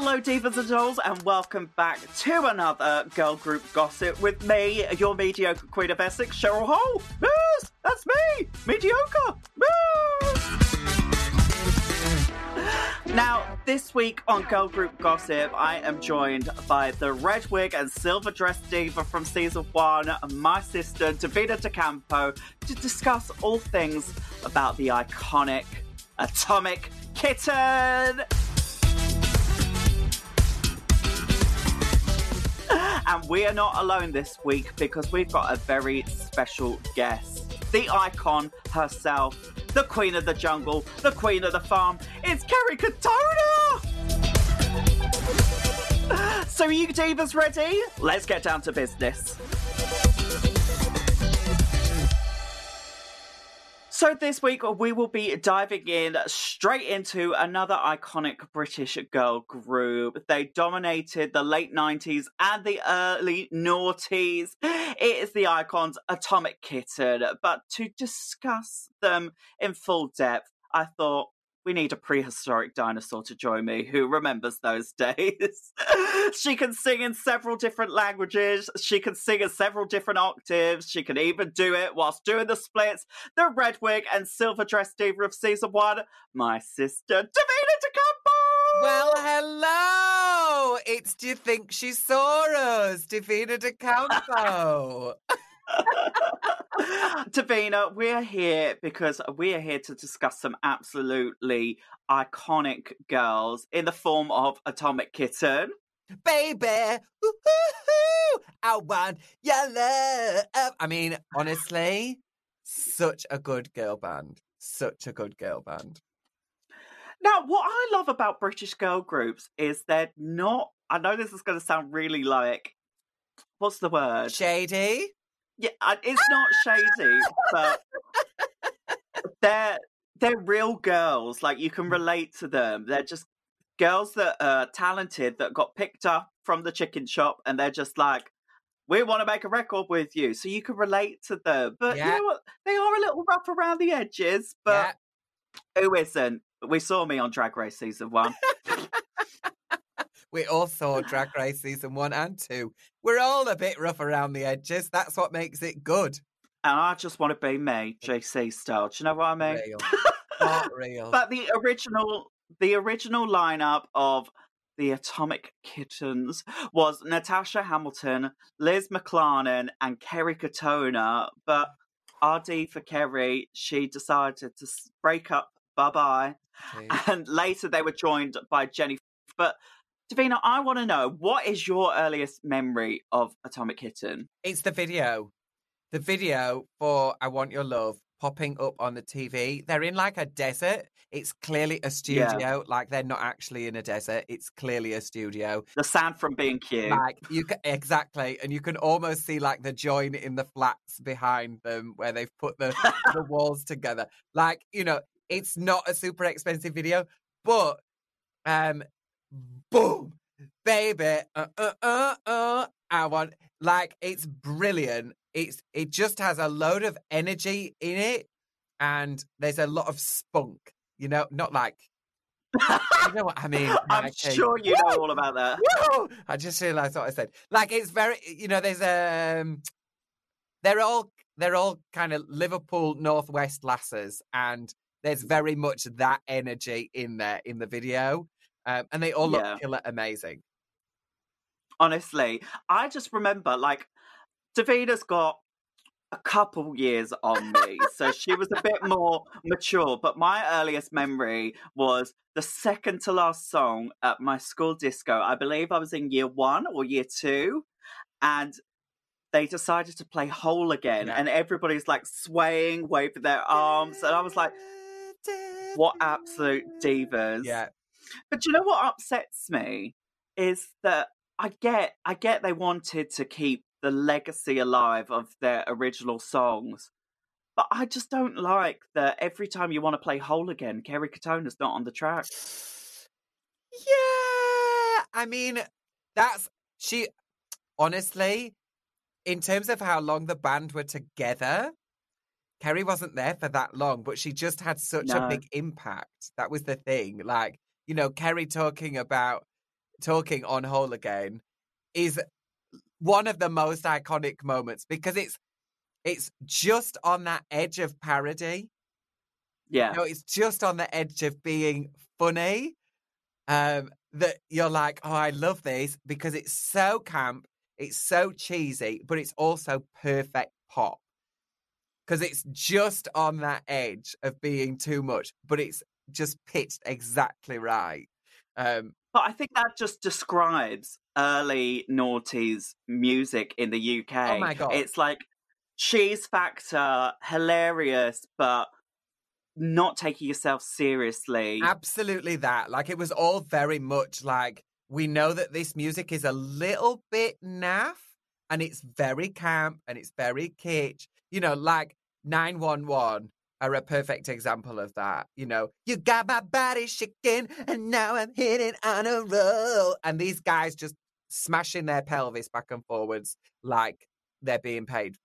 Hello, Divas and Dolls, and welcome back to another girl group gossip with me, your mediocre queen of Essex, Cheryl Hole. Yes, that's me, mediocre. Yes. Now, this week on Girl Group Gossip, I am joined by the red wig and silver dress diva from season one, my sister Davina De Campo, to discuss all things about the iconic Atomic Kitten. And we are not alone this week because we've got a very special guest. The icon herself, the queen of the jungle, the queen of the farm. It's Kerry Katona! So, are you divas ready? Let's get down to business. So, this week we will be diving in straight into another iconic British girl group. They dominated the late 90s and the early noughties. It is the icons Atomic Kitten. But to discuss them in full depth, I thought we need a prehistoric dinosaur to join me who remembers those days. she can sing in several different languages. She can sing in several different octaves. She can even do it whilst doing the splits. The red wig and silver dress diva of season one, my sister Davina De Campo. Well, hello. It's Do You Think She Saw Us? Davina De Davina, we're here because we are here to discuss some absolutely iconic girls in the form of Atomic Kitten. Baby, ooh-hoo-hoo, I want your love. I mean, honestly, such a good girl band. Such a good girl band. Now, what I love about British girl groups is they're not, I know this is going to sound really like, what's the word? Shady. Yeah, uh, it's not shady, but they're they're real girls. Like you can mm. relate to them. They're just girls that are talented that got picked up from the chicken shop, and they're just like, we want to make a record with you, so you can relate to them. But Yeah. you know what? They are a little rough around the edges. But who isn't? We saw me on Drag Race season one. We all saw Drag Race season one and two. We're all a bit rough around the edges. That's what makes it good. And I just want to be me, JC style. Do you know what I mean? Real. Not real. But the original, the original lineup of the Atomic Kittens was Natasha Hamilton, Liz McClarnon, and Kerry Katona. But RD for Kerry, she decided to break up. Bye bye. And later they were joined by Jenny. But Davina, I want to know what is your earliest memory of Atomic Kitten? It's the video. The video for I Want Your Love popping up on the TV. They're in like a desert. It's clearly a studio. Like they're not actually in a desert. It's clearly a studio. The sand from being cute. Like you ca exactly, and you can almost see like the join in the flats behind them where they've put the the walls together. Like you know, it's not a super expensive video, but um, boom, baby, uh, uh, uh, uh, I want like it's brilliant. It's it just has a load of energy in it, and there's a lot of spunk. You know, not like you know what I mean. I'm sure you know all about that. Woo! I just realised what I said. Like it's very, you know, there's um, they're all they're all kind of Liverpool Northwest lasses, and there's very much that energy in there in the video, um, and they all look killer amazing. honestly. I just remember like Davina's got a couple years on me, so she was a bit more mature. But my earliest memory was the second to last song at my school disco. I believe I was in year one or year two, and they decided to play Whole again, Yeah. and everybody's like swaying, waving their arms, and I was like, "What absolute divas!" Yeah, But you know what upsets me is that I get I get they wanted to keep the legacy alive of their original songs. But I just don't like that every time you want to play Whole again, Kerry Katona's not on the track. yeah. I mean, that's she. Honestly, in terms of how long the band were together, Kerry wasn't there for that long, but she just had such No. a big impact. That was the thing. Like, you know, Kerry talking about talking on Whole Again is one of the most iconic moments because it's it's just on that edge of parody. Yeah. You know, it's just on the edge of being funny. Um, that you're like, oh, I love this because it's so camp, it's so cheesy, but it's also perfect pop. Because it's just on that edge of being too much, but it's just pitched exactly right. Um, but I think that just describes early noughties music in the UK. Oh my god! It's like cheese factor, hilarious, but not taking yourself seriously. Absolutely that. Like it was all very much like we know that this music is a little bit naff and it's very camp and it's very kitsch. You know, like 911 are a perfect example of that. You know, you got my body shaking and now I'm hitting on a roll. And these guys just smashing their pelvis back and forwards like they're being paid,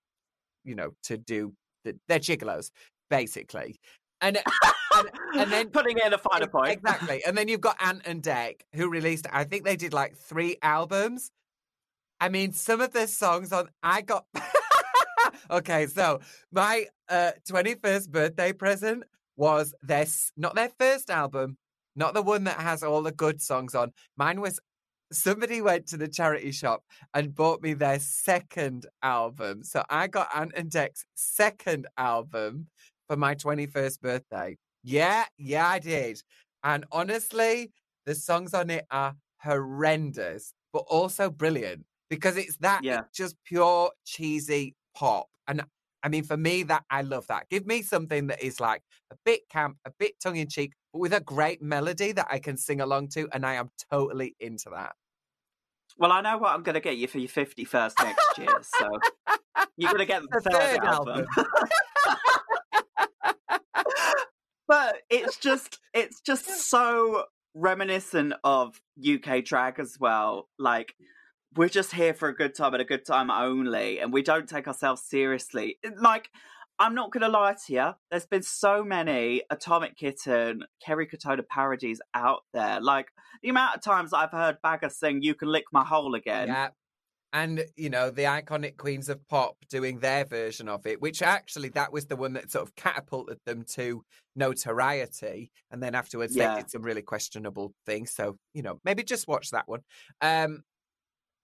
you know, to do the, they're gigolos, basically. And, and, and then putting in a finer point. Exactly. And then you've got Ant and Dec, who released, I think they did like three albums. I mean, some of the songs on I got okay, so my uh, 21st birthday present was this, not their first album, not the one that has all the good songs on. Mine was somebody went to the charity shop and bought me their second album. So I got Ant and Dec's second album for my 21st birthday. Yeah, yeah, I did. And honestly, the songs on it are horrendous, but also brilliant because it's that yeah. just pure cheesy pop. And I mean, for me, that I love that. Give me something that is like a bit camp, a bit tongue in cheek, but with a great melody that I can sing along to, and I am totally into that. Well, I know what I'm going to get you for your 51st next year, so you're going to get the, the third, third album. album. but it's just, it's just so reminiscent of UK drag as well. Like we're just here for a good time and a good time only, and we don't take ourselves seriously. Like, I'm not gonna lie to you, there's been so many Atomic Kitten, Kerry Katona parodies out there. Like, the amount of times I've heard Baga sing You Can Lick My Hole Again. Yeah. And, you know, the iconic Queens of Pop doing their version of it, which actually that was the one that sort of catapulted them to notoriety. And then afterwards Yeah. they did some really questionable things. So, you know, maybe just watch that one. Um,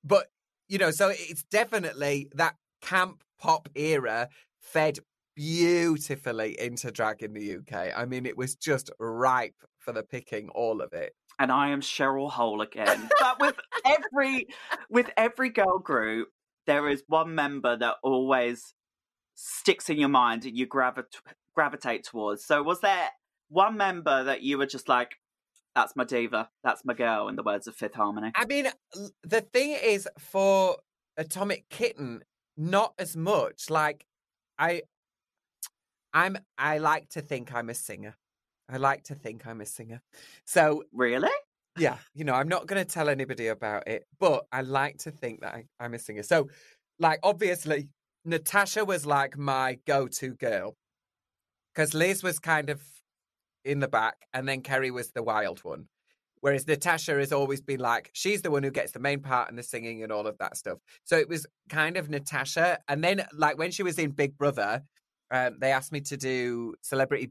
but you know, so it's definitely that camp pop era fed beautifully into drag in the UK. I mean, it was just ripe for the picking, all of it. and I am Cheryl Hole again. but with every with every girl group, there is one member that always sticks in your mind and you gravit- gravitate towards. So was there one member that you were just like, that's my diva, that's my girl, in the words of Fifth Harmony? I mean, the thing is, for Atomic Kitten, not as much. Like, I, I'm, I like to think I'm a singer. I like to think I'm a singer. So Really? yeah, you know, I'm not going to tell anybody about it, but I like to think that I, I'm a singer. So, like, obviously, Natasha was like my go-to girl because Liz was kind of in the back, and then Kerry was the wild one. Whereas Natasha has always been like, she's the one who gets the main part and the singing and all of that stuff. So it was kind of Natasha. And then, like, when she was in Big Brother, um, they asked me to do Celebrity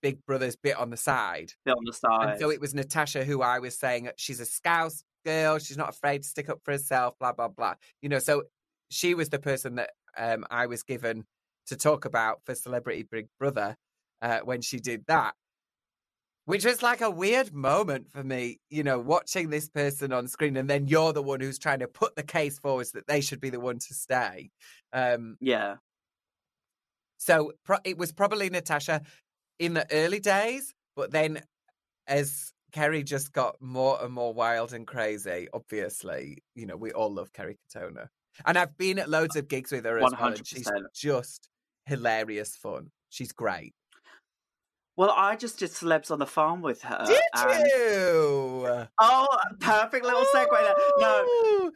Big Brother's bit on the side. Bit on the side. And so it was Natasha who I was saying she's a scouse girl. She's not afraid to stick up for herself, blah, blah, blah. You know, so she was the person that um, I was given to talk about for Celebrity Big Brother uh, when she did that. Which was like a weird moment for me, you know, watching this person on screen, and then you're the one who's trying to put the case forward that they should be the one to stay. Um, yeah. so pro- it was probably Natasha in the early days, but then as Kerry just got more and more wild and crazy, obviously, you know, we all love Kerry Katona. And I've been at loads of gigs with her as well, and she's just hilarious fun. She's great. Well, I just did celebs on the farm with her. Did and- you? Oh, perfect little segue there. No,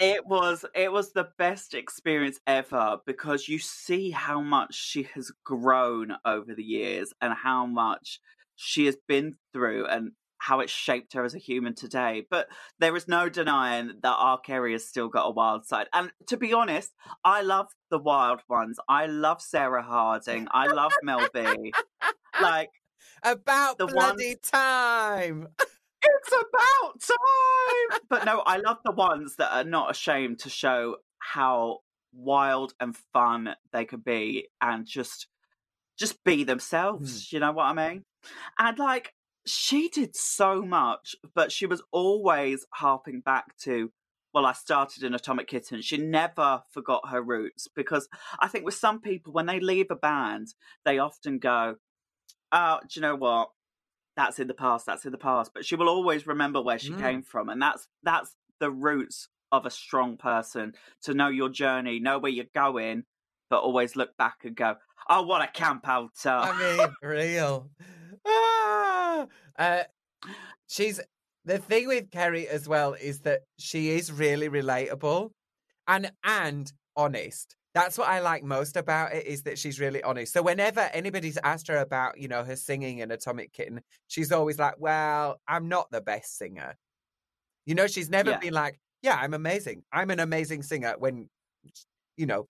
It was it was the best experience ever because you see how much she has grown over the years and how much she has been through and how it shaped her as a human today. But there is no denying that our Kerry has still got a wild side. And to be honest, I love the wild ones. I love Sarah Harding. I love Mel B. Like about the bloody ones... time. it's about time. But no, I love the ones that are not ashamed to show how wild and fun they could be and just just be themselves. Mm. You know what I mean? And like she did so much, but she was always harping back to, well, I started in Atomic Kitten. She never forgot her roots because I think with some people, when they leave a band, they often go, oh, do you know what? That's in the past. That's in the past. But she will always remember where she mm. came from, and that's that's the roots of a strong person to know your journey, know where you're going, but always look back and go, "Oh, what a camp out!" I mean, real. Ah! Uh, she's the thing with Kerry as well is that she is really relatable and and honest. That's what I like most about it is that she's really honest. So whenever anybody's asked her about, you know, her singing in Atomic Kitten, she's always like, "Well, I'm not the best singer." You know, she's never yeah. been like, "Yeah, I'm amazing. I'm an amazing singer." When, you know,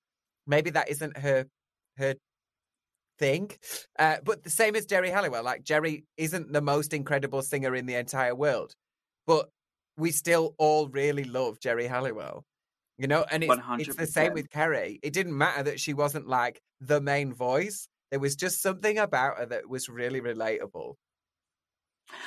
maybe that isn't her her thing. Uh, but the same as Geri Halliwell. Like Geri isn't the most incredible singer in the entire world, but we still all really love Geri Halliwell. You know, and it's, it's the same with Kerry. It didn't matter that she wasn't like the main voice. There was just something about her that was really relatable.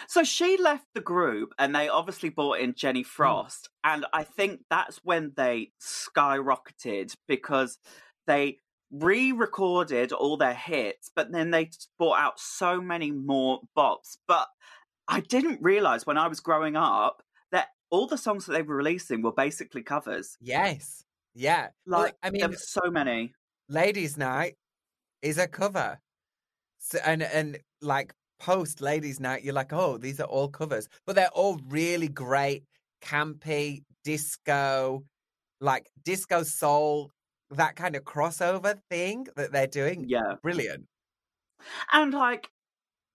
So she left the group and they obviously brought in Jenny hmm. Frost. Mm. And I think that's when they skyrocketed because they re recorded all their hits, but then they brought out so many more bops. But I didn't realize when I was growing up all the songs that they were releasing were basically covers. Yes. Yeah. Like, well, I mean, there were so many. Ladies' Night is a cover. So, and, and like post Ladies' Night, you're like, oh, these are all covers. But they're all really great, campy, disco, like disco soul, that kind of crossover thing that they're doing. Yeah. Brilliant. And like,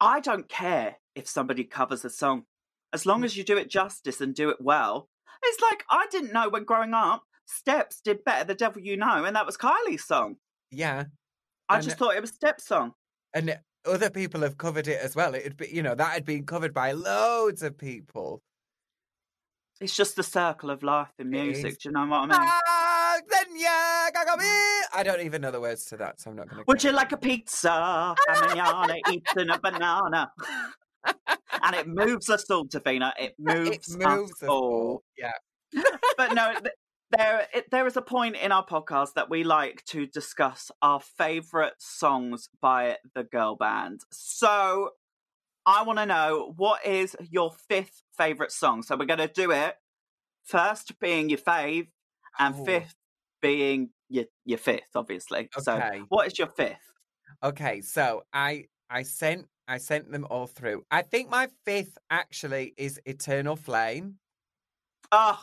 I don't care if somebody covers a song as long mm. as you do it justice and do it well. It's like I didn't know when growing up, Steps did better the devil you know, and that was Kylie's song. Yeah. I and, just thought it was Steps' song. And other people have covered it as well. It'd be you know, that had been covered by loads of people. It's just the circle of life in music. Do you know what I mean? Then yeah, I don't even know the words to that, so I'm not going to. Would you like a pizza? Manana eating a banana and it moves us all, Davina. It moves, it moves us, us all. all. Yeah. but no, there it, there is a point in our podcast that we like to discuss our favorite songs by the girl band. So I want to know what is your fifth favorite song. So we're going to do it first being your fave, and oh. fifth being your your fifth, obviously. Okay. So what is your fifth? Okay, so I I sent I sent them all through. I think my fifth actually is Eternal Flame. Oh,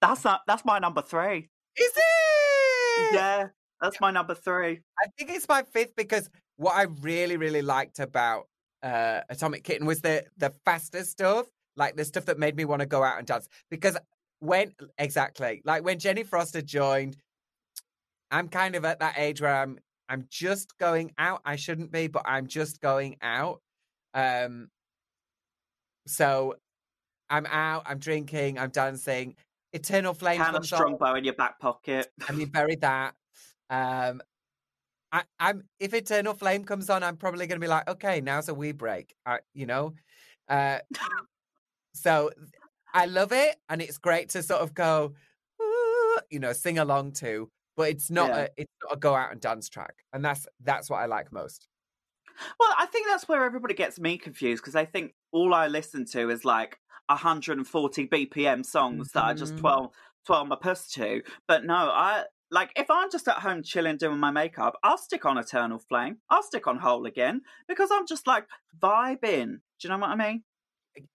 that's not, that's my number three. Is it? Yeah, that's my number three. I think it's my fifth because what I really, really liked about uh, Atomic Kitten was the the faster stuff, like the stuff that made me want to go out and dance. Because when exactly, like when Jenny Frost joined, I'm kind of at that age where I'm I'm just going out. I shouldn't be, but I'm just going out. Um, so I'm out. I'm drinking. I'm dancing. Eternal Flame. Kind of strongbow in your back pocket. I mean, bury that. Um, I, am if Eternal Flame comes on, I'm probably going to be like, okay, now's a wee break. I, you know, uh, so I love it, and it's great to sort of go, you know, sing along to but it's not yeah. a it's not a go out and dance track, and that's that's what I like most. Well, I think that's where everybody gets me confused because I think all I listen to is like 140 BPM songs mm-hmm. that I just twirl twirl my puss to. But no, I like if I'm just at home chilling doing my makeup, I'll stick on Eternal Flame. I'll stick on Whole again because I'm just like vibing. Do you know what I mean?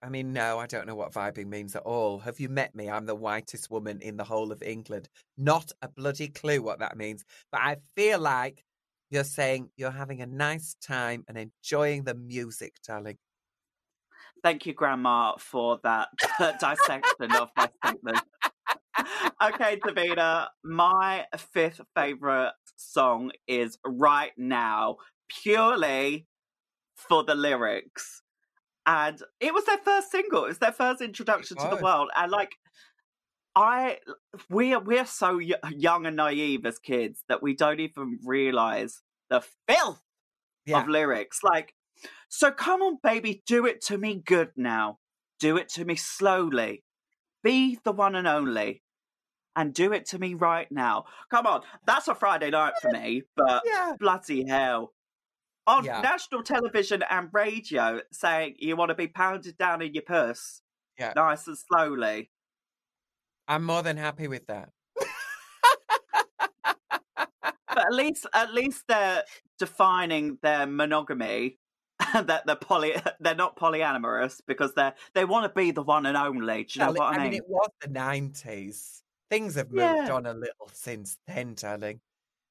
I mean, no, I don't know what vibing means at all. Have you met me? I'm the whitest woman in the whole of England. Not a bloody clue what that means. But I feel like you're saying you're having a nice time and enjoying the music, darling. Thank you, Grandma, for that dissection of my statement. okay, Davina, my fifth favorite song is Right Now, purely for the lyrics. And it was their first single, it was their first introduction to the world. And like, I we're we're so young and naive as kids that we don't even realize the filth yeah. of lyrics. Like, so come on, baby, do it to me good now. Do it to me slowly. Be the one and only. And do it to me right now. Come on, that's a Friday night for me, but yeah. bloody hell. On yeah. national television and radio saying you want to be pounded down in your purse. Yeah. Nice and slowly. I'm more than happy with that. but at least at least they're defining their monogamy that they're poly they're not polyamorous because they're they want to be the one and only. Do you know what I, I mean? mean? It was the nineties. Things have moved yeah. on a little since then, darling.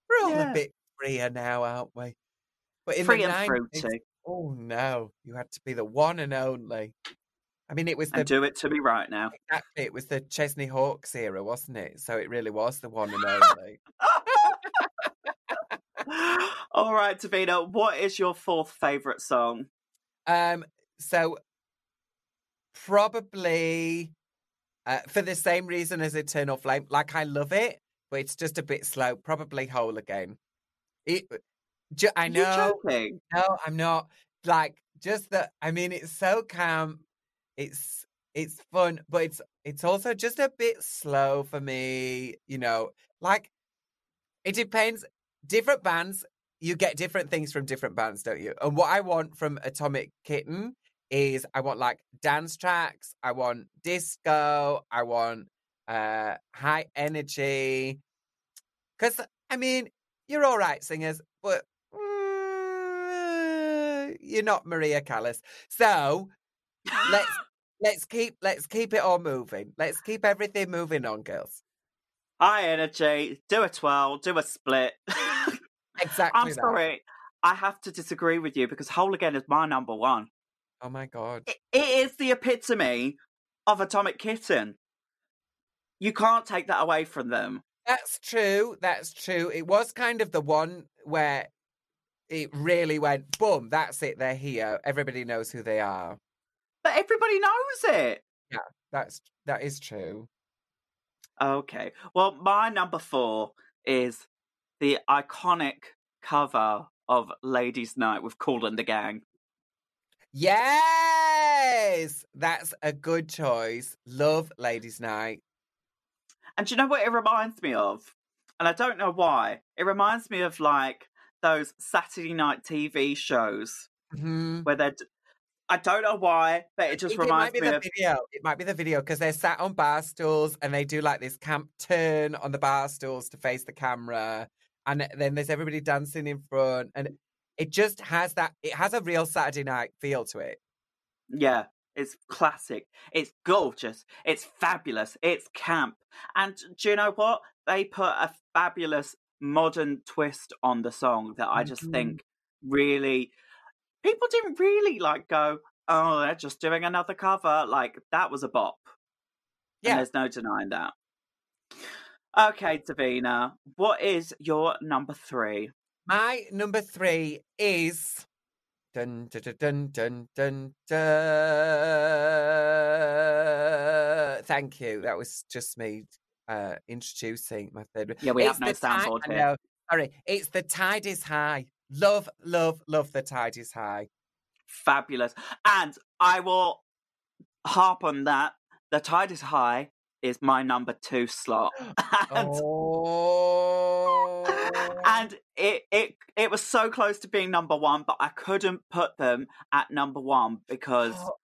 We're all yeah. a bit freer now, aren't we? But in Free the 90s, oh no, you had to be the one and only. I mean, it was the and do it to me right now. Exactly, it was the Chesney Hawkes era, wasn't it? So it really was the one and only. All right, Davina, what is your fourth favorite song? Um, so probably uh, for the same reason as Eternal Flame. Like I love it, but it's just a bit slow. Probably Whole Again. It, ju- I know. No, I'm not. Like just that. I mean, it's so calm. It's it's fun, but it's it's also just a bit slow for me. You know, like it depends. Different bands, you get different things from different bands, don't you? And what I want from Atomic Kitten is I want like dance tracks, I want disco, I want uh high energy. Cause I mean, you're all right singers, but you're not Maria Callas. So let's let's keep let's keep it all moving. Let's keep everything moving on, girls. High energy, do a twirl, do a split. exactly. I'm that. sorry. I have to disagree with you because Whole Again is my number one. Oh my god. it, it is the epitome of Atomic Kitten. You can't take that away from them. That's true. That's true. It was kind of the one where it really went boom, that's it, they're here. Everybody knows who they are. But everybody knows it. Yeah, that's that is true. Okay. Well, my number 4 is the iconic cover of Ladies Night with Kool and the Gang. Yes, that's a good choice. Love Ladies Night. And do you know what it reminds me of? And I don't know why. It reminds me of like those Saturday night TV shows mm-hmm. where they're. I don't know why, but it just reminds it me of video. It might be the video because they're sat on bar stools and they do like this camp turn on the bar stools to face the camera, and then there's everybody dancing in front, and it just has that. It has a real Saturday night feel to it. Yeah, it's classic. It's gorgeous. It's fabulous. It's camp. And do you know what? They put a fabulous modern twist on the song that I just mm-hmm. think really people didn't really like go, oh, they're just doing another cover. Like that was a bop. Yeah. And there's no denying that. Okay, Davina, what is your number three? My number three is Dun dun dun dun dun dun. Thank you. That was just me uh, introducing my third. Yeah, we it's have no soundboard here. No, sorry, it's the tide is high. Love, love, love. The tide is high. Fabulous, and I will harp on that. The tide is high is my number two slot. and, oh. and it it it was so close to being number one, but I couldn't put them at number one because oh.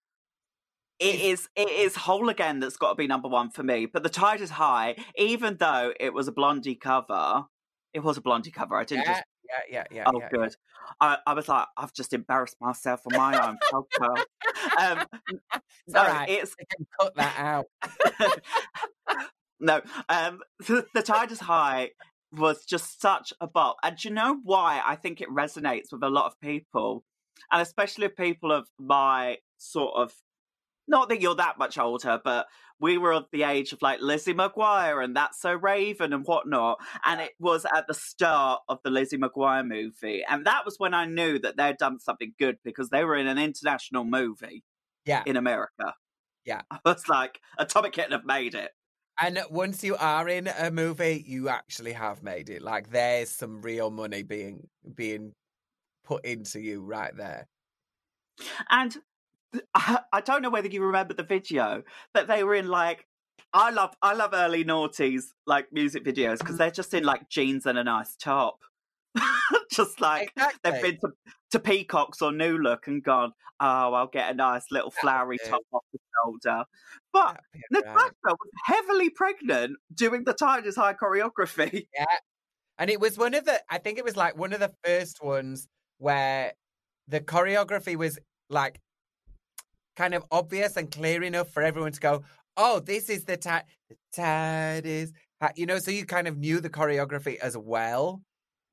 It is it is whole again that's got to be number one for me. But the tide is high, even though it was a blondie cover. It was a blondie cover. I didn't yeah, just yeah, yeah, yeah. Oh, yeah, good. I, I was like, I've just embarrassed myself on my own podcast. Um, no, right. it's cut that out. no, um, the, the tide is high was just such a bop, and you know why? I think it resonates with a lot of people, and especially people of my sort of not that you're that much older, but we were of the age of like Lizzie McGuire and That's So Raven and whatnot. And it was at the start of the Lizzie McGuire movie. And that was when I knew that they'd done something good because they were in an international movie Yeah. in America. Yeah. I was like, Atomic Kitten have made it. And once you are in a movie, you actually have made it. Like there's some real money being being put into you right there. And I, I don't know whether you remember the video, but they were in like I love I love early noughties like music videos because mm-hmm. they're just in like jeans and a nice top. just like Exactly. they've been to, to Peacocks or New Look and gone, oh, I'll get a nice little flowery top off the shoulder. But That'd right. Natasha was heavily pregnant doing the Tide Is High choreography. Yeah. And it was one of the I think it was like one of the first ones where the choreography was like kind of obvious and clear enough for everyone to go, "Oh, this is the tide. The tide is," ha-" you know. So you kind of knew the choreography as well.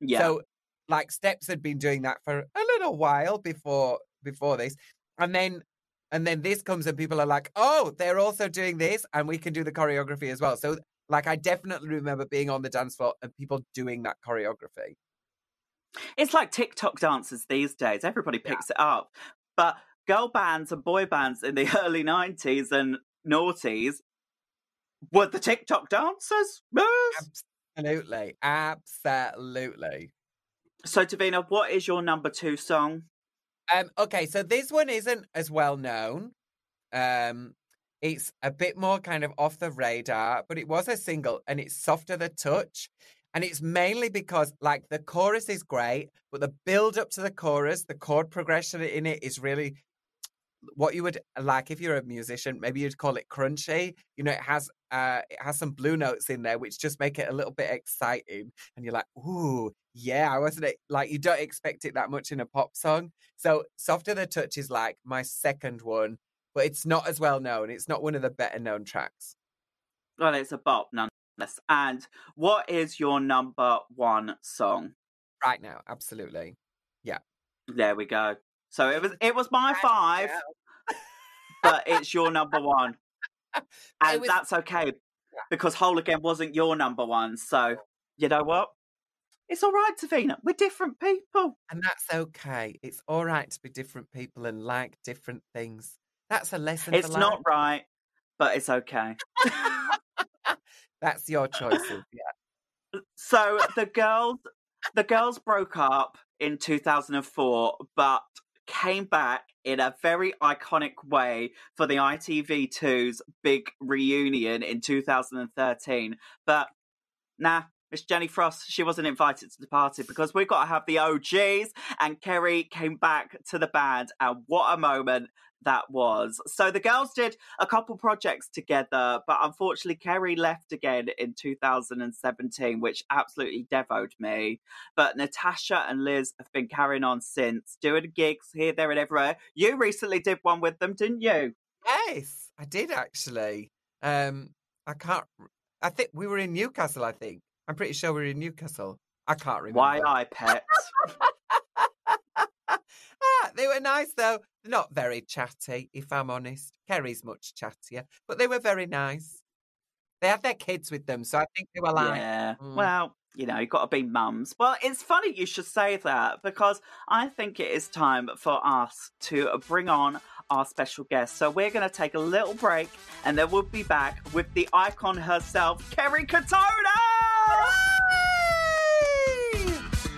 Yeah. So, like, Steps had been doing that for a little while before before this, and then and then this comes and people are like, "Oh, they're also doing this, and we can do the choreography as well." So, like, I definitely remember being on the dance floor and people doing that choreography. It's like TikTok dances these days. Everybody picks it up. But girl bands and boy bands in the early 90s and noughties were the TikTok dancers. Absolutely, absolutely. So, Davina, what is your number two song? Um, okay, so this one isn't as well known. Um, it's a bit more kind of off the radar, but it was a single and it's softer the touch. And it's mainly because like the chorus is great, but the build up to the chorus, the chord progression in it is really what you would like if you're a musician, maybe you'd call it crunchy. You know, it has uh it has some blue notes in there which just make it a little bit exciting. And you're like, ooh, yeah, I wasn't like you don't expect it that much in a pop song. So Softer the Touch is like my second one, but it's not as well known. It's not one of the better known tracks. Well, it's a bop nonetheless. And what is your number one song? Right now, absolutely. Yeah. There we go. So it was it was my five, but it's your number one. And was- that's okay because Whole Again wasn't your number one. So you know what? It's all right, Davina. We're different people. And that's okay. It's all right to be different people and like different things. That's a lesson. It's not right, but it's okay. That's your choice. Yeah. Uh, so the girls, the girls broke up in 2004, but came back in a very iconic way for the ITV2's big reunion in 2013. But nah, Miss Jenny Frost, she wasn't invited to the party because we've got to have the OGs. And Kerry came back to the band, and what a moment that was. So the girls did a couple projects together, but unfortunately, Kerry left again in 2017, which absolutely devoed me. But Natasha and Liz have been carrying on since, doing gigs here, there, and everywhere. You recently did one with them, didn't you? Yes, I did actually. Um, I can't. I think we were in Newcastle. I think I'm pretty sure we were in Newcastle. I can't remember. Why I pet. ah, they were nice though. Not very chatty, if I'm honest. Kerry's much chattier, but they were very nice. They had their kids with them, so I think they were like, yeah. mm. Well, you know, you've got to be mums. Well, it's funny you should say that because I think it is time for us to bring on our special guest. So we're going to take a little break and then we'll be back with the icon herself, Kerry Katona!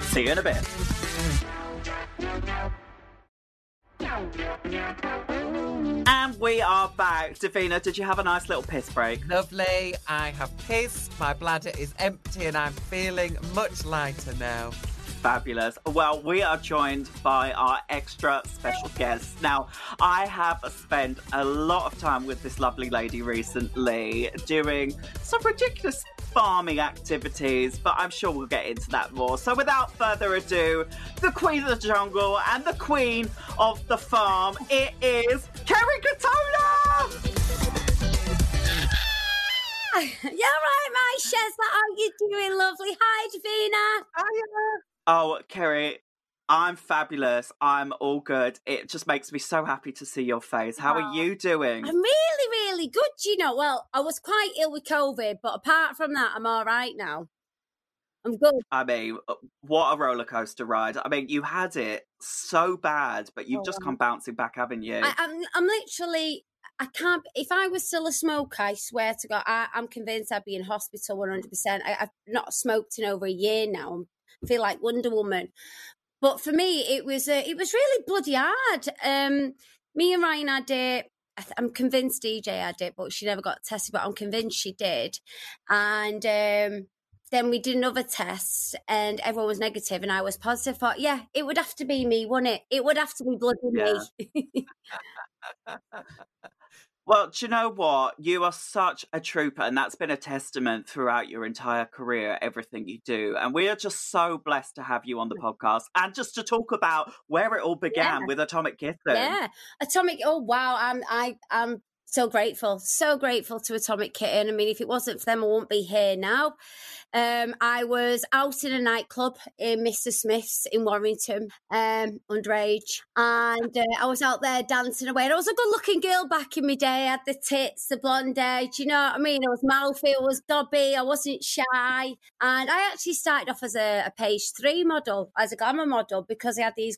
See you in a bit. And we are back. Davina, did you have a nice little piss break? Lovely. I have pissed. My bladder is empty, and I'm feeling much lighter now. Fabulous. Well, we are joined by our extra special guest. Now, I have spent a lot of time with this lovely lady recently doing some ridiculous farming activities, but I'm sure we'll get into that more. So, without further ado, the queen of the jungle and the queen of the farm, it is Kerry Katona! You're right, my Shazza. How you doing, lovely? Hi, Davina. Oh, Kerry, I'm fabulous. I'm all good. It just makes me so happy to see your face. How are you doing? I'm really, really good. You know, well, I was quite ill with COVID, but apart from that, I'm all right now. I'm good. I mean, uh, what a roller coaster ride. I mean, you had it so bad, but you've Oh, just come bouncing back, haven't you? I, I'm, I'm literally. I can't. If I was still a smoker, I swear to God, I, I'm convinced I'd be in hospital 100. percent I've not smoked in over a year now. I feel like Wonder Woman. But for me, it was uh, it was really bloody hard. Um, me and Ryan had it. I th- I'm convinced DJ had it, but she never got tested. But I'm convinced she did. And um, then we did another test, and everyone was negative, and I was positive. Thought, yeah, it would have to be me, wouldn't it? It would have to be bloody me. Well, do you know what? You are such a trooper, and that's been a testament throughout your entire career, everything you do. And we are just so blessed to have you on the mm. podcast and just to talk about where it all began Yeah. with Atomic Kitten. Yeah, Atomic. Oh wow, I'm I I'm so grateful, so grateful to Atomic Kitten. I mean, if it wasn't for them, I wouldn't be here now. Um, I was out in a nightclub in Mr. Smith's in Warrington, um, underage, and uh, I was out there dancing away. And I was a good-looking girl back in my day. I had the tits, the blonde hair. Do you know what I mean? I was mouthy, I was gobby, I wasn't shy, and I actually started off as a, a page three model, as a glamour model, because I had these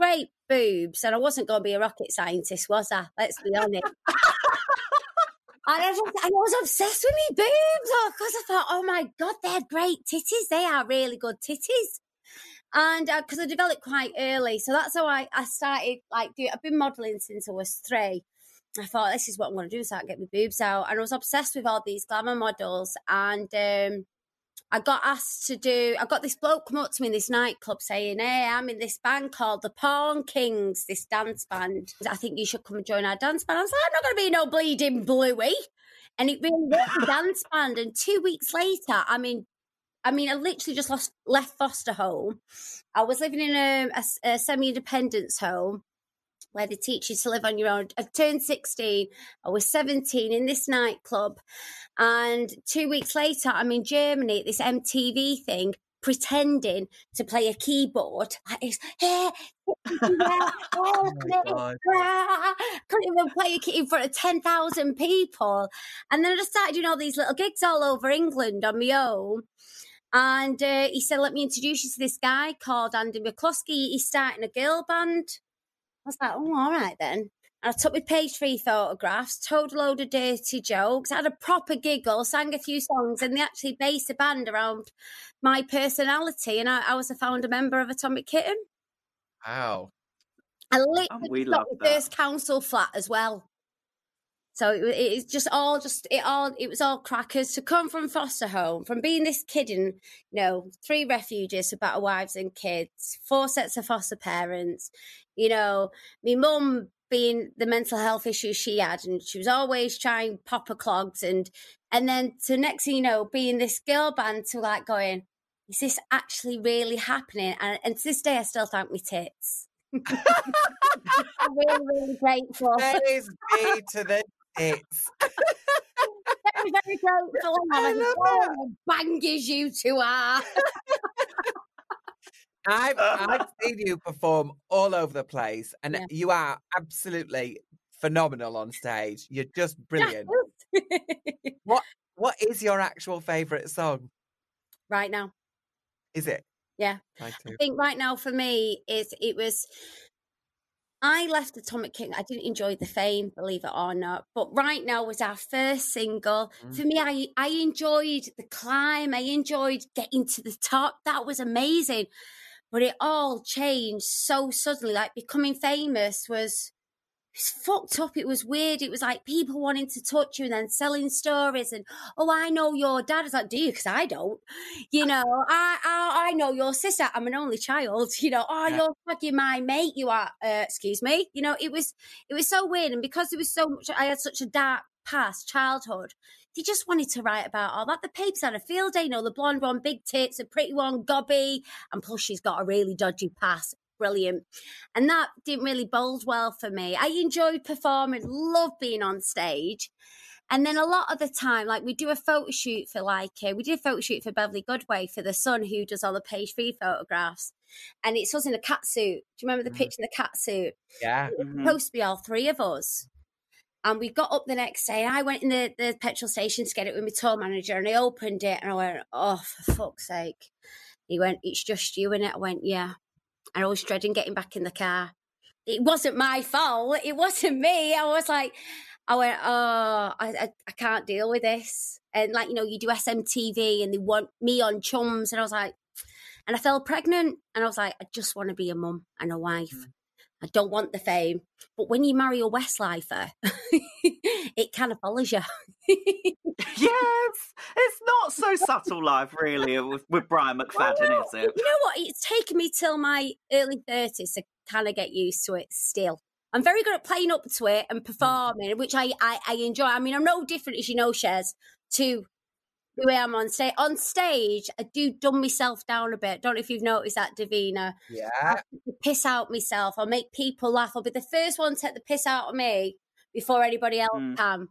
great boobs, and I wasn't going to be a rocket scientist, was I? Let's be honest. And I, and I was obsessed with me boobs because I thought, oh my God, they're great titties. They are really good titties. And because I developed quite early. So that's how I, I started, like, do, I've been modelling since I was three. I thought, this is what I'm going to do, can get my boobs out. And I was obsessed with all these glamour models. And um, I got asked to do, I got this bloke come up to me in this nightclub saying, Hey, I'm in this band called the Porn Kings, this dance band. I think you should come and join our dance band. I was like, I'm not going to be no bleeding bluey. And it really was a dance band. And two weeks later, I mean, I mean, I literally just lost, left foster home. I was living in a, a, a semi-independence home where they teach you to live on your own. I turned 16. I was 17 in this nightclub. And two weeks later, I'm in Germany at this MTV thing, pretending to play a keyboard. Like it's, hey, yeah, oh ah. couldn't even play a key in front of 10,000 people. And then I just started doing all these little gigs all over England on my own. And uh, he said, Let me introduce you to this guy called Andy McCluskey. He's starting a girl band. I was like, Oh, all right then. And I took my page three photographs, told a load of dirty jokes, had a proper giggle, sang a few songs, and they actually based a band around my personality. And I, I was a founder member of Atomic Kitten. Wow. I oh, literally Oh, we got that. first council flat as well. So it, it's just all just it all it was all crackers to come from foster home, from being this kid in you know three refuges for better wives and kids, four sets of foster parents. You know, my mum being the mental health issues she had, and she was always trying popper clogs, and and then to next thing you know, being this girl band to like going, is this actually really happening? And, and to this day, I still thank my tits. I'm really, really grateful. There is B to the tits. very, very grateful. I love bangers you two are. I've I've seen you perform all over the place, and Yeah. you are absolutely phenomenal on stage. You're just brilliant. what What is your actual favourite song? right now. Is it? Yeah. Mine I think right now for me is it was I left Atomic King. I didn't enjoy the fame, believe it or not. But right now was our first single. Mm. For me, I I enjoyed the climb. I enjoyed getting to the top. That was amazing. But it all changed so suddenly. Like becoming famous was it's fucked up. It was weird. It was like people wanting to touch you and then selling stories and oh, I know your dad. It's like, do you? Because I don't. You know, I, I I know your sister. I'm an only child. You know, oh, Yeah. you're fucking my mate. You are. Uh, excuse me. You know, it was it was so weird, and because it was so much, I had such a dark past childhood. They just wanted to write about all that. The papers had a field day. You know, the blonde one, big tits, a pretty one, gobby, and plus she's got a really dodgy past. Brilliant. And that didn't really bode well for me. I enjoyed performing, loved being on stage. And then a lot of the time, like we do a photo shoot for like uh, we did a photo shoot for Beverley Goodway for the Sun, who does all the page three photographs, and it's us in a cat suit. Do you remember the Mhm. picture in the cat suit? Yeah. It was Mhm. supposed to be all three of us. And we got up the next day. I went in the, the petrol station to get it with my tour manager, and I opened it, and I went, "Oh, for fuck's sake!" He went, "It's just you in it." I went, "Yeah," and I was dreading getting back in the car. It wasn't my fault. It wasn't me. I was like, I went, "Oh, I, I, I can't deal with this." And like you know, you do SMTV, and they want me on chums, and I was like, and I fell pregnant, and I was like, I just want to be a mum and a wife. Mm. I don't want the fame. But when you marry a Westlifer, it kind of follows you. yes, it's not so subtle life, really, uh, with, with Brian McFadden, Well, is it? You know what? It's taken me till my early 30s to kind of get used to it still. I'm very good at playing up to it and mm. performing, which I, I, I enjoy. I mean, I'm no different, as you know, Shez, to the way I'm on stage. On stage, I do dumb myself down a bit. Don't know if you've noticed that, Davina. Yeah. piss out myself. I'll make people laugh. I'll be the first one to take the piss out of me before anybody else Mm. can.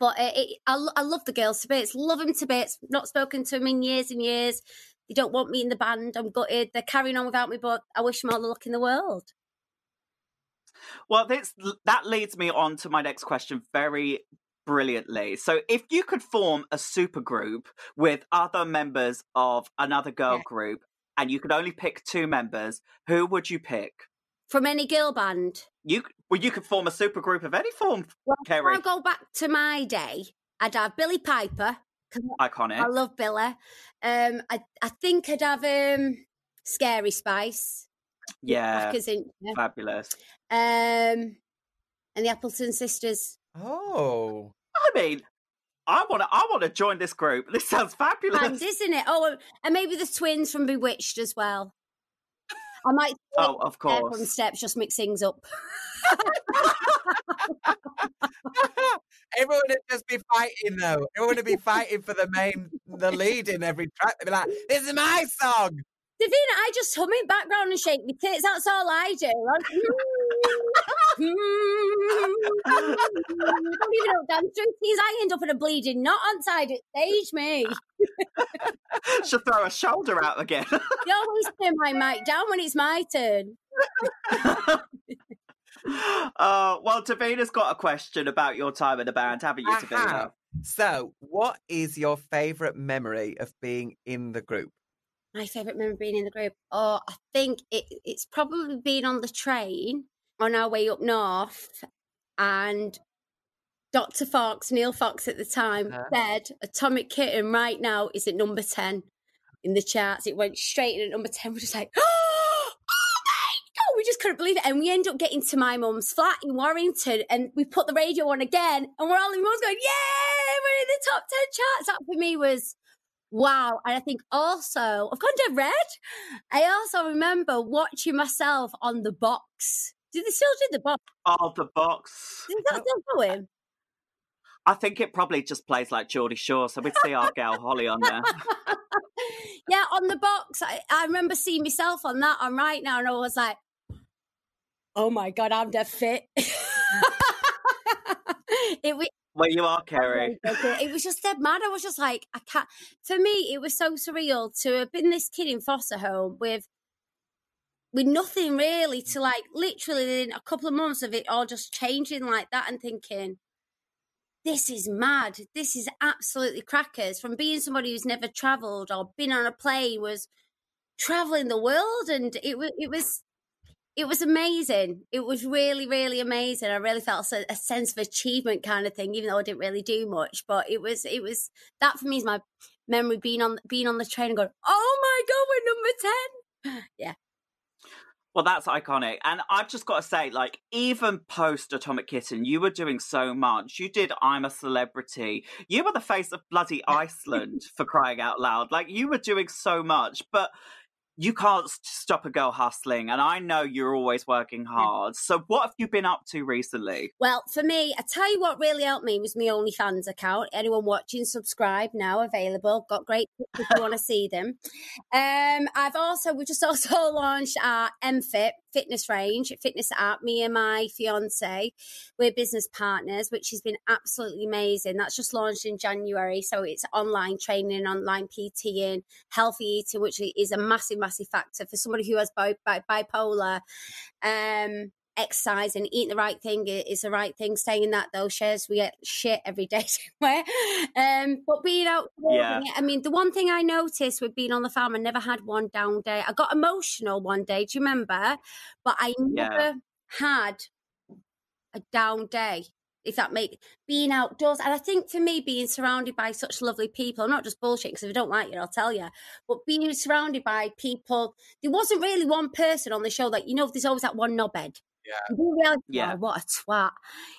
But it, it, I, I love the girls to bits. Love them to bits. Not spoken to them in years and years. They don't want me in the band. I'm gutted. They're carrying on without me, but I wish them all the luck in the world. Well, this that leads me on to my next question very brilliantly. So, if you could form a supergroup with other members of another girl Yeah. group, and you could only pick two members, who would you pick? From any girl band. You well, you could form a supergroup of any form. Well, Kerry, I'll go back to my day. I'd have Billie Piper. iconic. I love Billie. Um, I, I think I'd have um, Scary Spice. yeah, fabulous. um, and the Appleton sisters. Oh. I mean, I want to. I want to join this group. This sounds fabulous. And isn't it? Oh, um, and maybe the twins from Bewitched as well. I might Oh, of step on course. steps, just mix things up. Everyone would just be fighting though. Everyone would be fighting for the main, the lead in every track. They'd be like, "This is my song." Davina, I just hum in background and shake my tits. That's all I do. I'm- don't even know dance routines. I end up in a bleeding knot on side at stage, me. Should throw a shoulder out again. You always turn my mic down when it's my turn. uh, well, Davina's got a question about your time in the band, haven't you, I Davina? have. So, what is your favourite memory of being in the group? My favourite memory being in the group. Oh, I think it, it's probably been on the train on our way up north, and Dr. Fox, Neil Fox at the time, Uh-huh. said Atomic Kitten right now is at number 10 in the charts. It went straight in at number 10. We're just like, oh my God, we just couldn't believe it. And we end up getting to my mum's flat in Warrington, and we put the radio on again, and we're all in mum's going, yay, we're in the top 10 charts. That for me was Wow. And I think also, I've gone to red. I also remember watching myself on the box. Do they still do the box? Oh, the box. Is that still going? I think it probably just plays like Geordie Shore, so we'd see our gal Holly on there. yeah, on the box. I, I remember seeing myself on that on right now, and I was like, oh my God, I'm dead fit. it was Well, you are, Kerry. It was just dead mad. I was just like, I can't. For me, it was so surreal to have been this kid in foster home with with nothing really to like literally in a couple of months of it all just changing like that and thinking this is mad this is absolutely crackers from being somebody who's never traveled or been on a plane was traveling the world and it was it was it was amazing. It was really, really amazing. I really felt a, a sense of achievement kind of thing, even though I didn't really do much. But it was, it was that for me is my memory being on being on the train and going, "Oh my god, we're number 10. Yeah, Well, that's iconic. And I've just got to say, like, even post Atomic Kitten, you were doing so much. You did I'm a Celebrity. You were the face of bloody Iceland for crying out loud. Like, you were doing so much, but you can't stop a girl hustling. And I know you're always working hard. So, what have you been up to recently? Well, for me, I tell you what really helped me was my OnlyFans account. Anyone watching, subscribe now, available. Got great if you want to see them. Um, I've also we just also launched our MFit fitness range, fitness app. Me and my fiance, we're business partners, which has been absolutely amazing. That's just launched in January, so it's online training, online PTing, healthy eating, which is a massive, massive factor for somebody who has bi- bi- bipolar. Um, exercise and eating the right thing is the right thing. Saying that though, Shez we get shit every day somewhere. Um, but being out, yeah. I mean, the one thing I noticed with being on the farm, I never had one down day. I got emotional one day. Do you remember? But I never yeah. had a down day. If that make being outdoors, and I think for me, being surrounded by such lovely people, not just bullshit. Because if I don't like you, I'll tell you. But being surrounded by people, there wasn't really one person on the show that you know. There's always that one knobhead yeah. Realized, yeah. what a twat.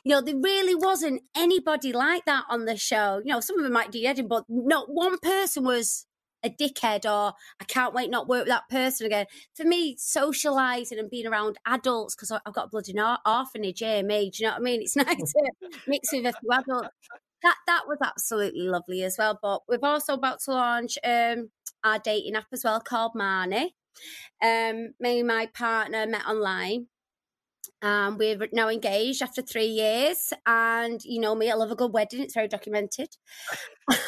You know, there really wasn't anybody like that on the show. You know, some of them might do editing, but not one person was a dickhead or I can't wait not work with that person again. For me, socializing and being around adults because I've got a bloody orphanage here, me. Do you know what I mean? It's nice to mix with a few adults. That that was absolutely lovely as well. But we're also about to launch um, our dating app as well called Marnie. Um, me and my partner met online um, we're now engaged after three years, and you know me, I love a good wedding. It's very documented. got,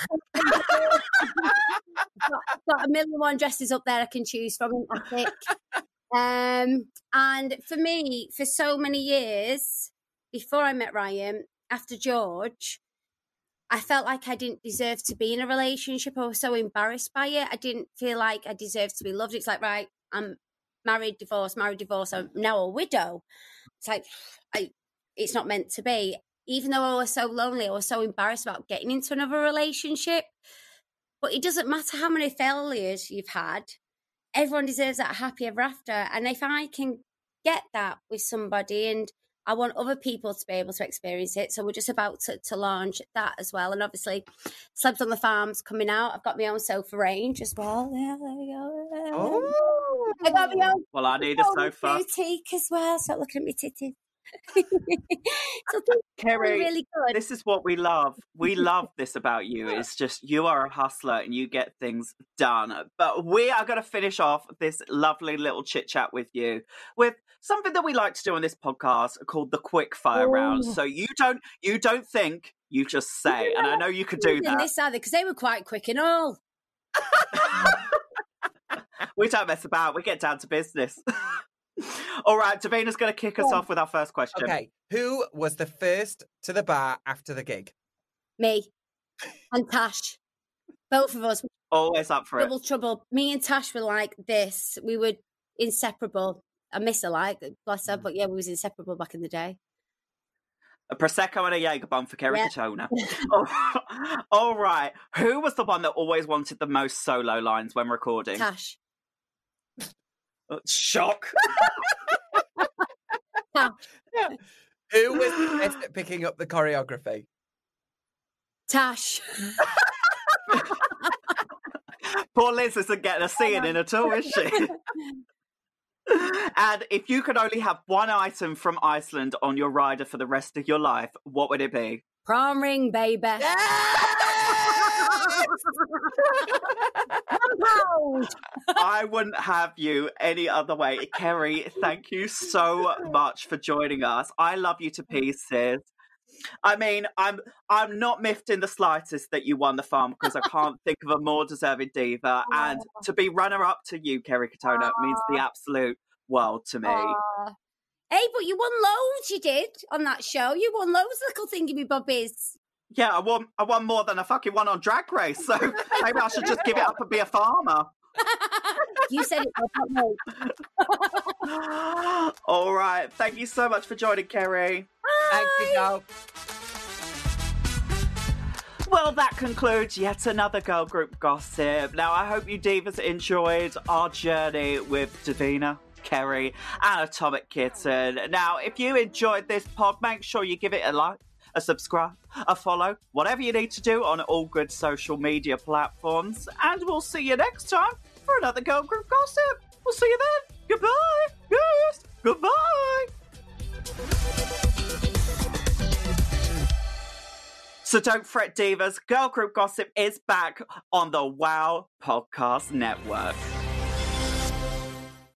got, a million one dresses up there I can choose from in Attic. Um, and for me, for so many years before I met Ryan, after George, I felt like I didn't deserve to be in a relationship. I was so embarrassed by it. I didn't feel like I deserved to be loved. It's like, right, I'm married, divorced, married, divorced. I'm now a widow. It's like, I, it's not meant to be. Even though I was so lonely, I was so embarrassed about getting into another relationship. But it doesn't matter how many failures you've had. Everyone deserves that happy ever after. And if I can get that with somebody and I want other people to be able to experience it. So we're just about to, to launch that as well. And obviously, Celebs on the Farm's coming out. I've got my own sofa range as well. Yeah, there we go. Oh. I got my own. Well, I need a sofa. Boutique as well. Start looking at me titties. so Kerry, really good. this is what we love. We love this about you. It's just you are a hustler and you get things done. But we are going to finish off this lovely little chit chat with you with something that we like to do on this podcast called the quick fire oh. round. So you don't you don't think, you just say. And I know you could do that. This either because they were quite quick and all. we don't mess about. We get down to business. All right, Davina's going to kick us off with our first question. Okay, who was the first to the bar after the gig? Me and Tash. Both of us. Always up for Double it. trouble. Me and Tash were like this. We were inseparable. I miss her, like, bless her, mm. but yeah, we was inseparable back in the day. A prosecco and a Jaeger bomb for Kerry yep. Katona. all right. Who was the one that always wanted the most solo lines when recording? Tash. Uh, shock. yeah. Who was the best at picking up the choreography? Tash. Poor Liz isn't getting a scene in at all, is she? and if you could only have one item from Iceland on your rider for the rest of your life, what would it be? Prawn ring, baby. I wouldn't have you any other way. Kerry, thank you so much for joining us. I love you to pieces. I mean, I'm I'm not miffed in the slightest that you won the farm because I can't think of a more deserving diva. And to be runner up to you, Kerry Katona, means the absolute world to me. Hey, but you won loads, you did on that show. You won loads of little thingy bobbies. Yeah, I won. I won more than a fucking one on Drag Race. So maybe I should just give it up and be a farmer. you said it, not All right. Thank you so much for joining, Kerry. Bye. Thank you, girl. Well, that concludes yet another girl group gossip. Now, I hope you divas enjoyed our journey with Davina. Kerry and Atomic Kitten. Now, if you enjoyed this pod, make sure you give it a like, a subscribe, a follow, whatever you need to do on all good social media platforms. And we'll see you next time for another Girl Group Gossip. We'll see you then. Goodbye. Yes. Goodbye. So don't fret, divas. Girl Group Gossip is back on the Wow Podcast Network.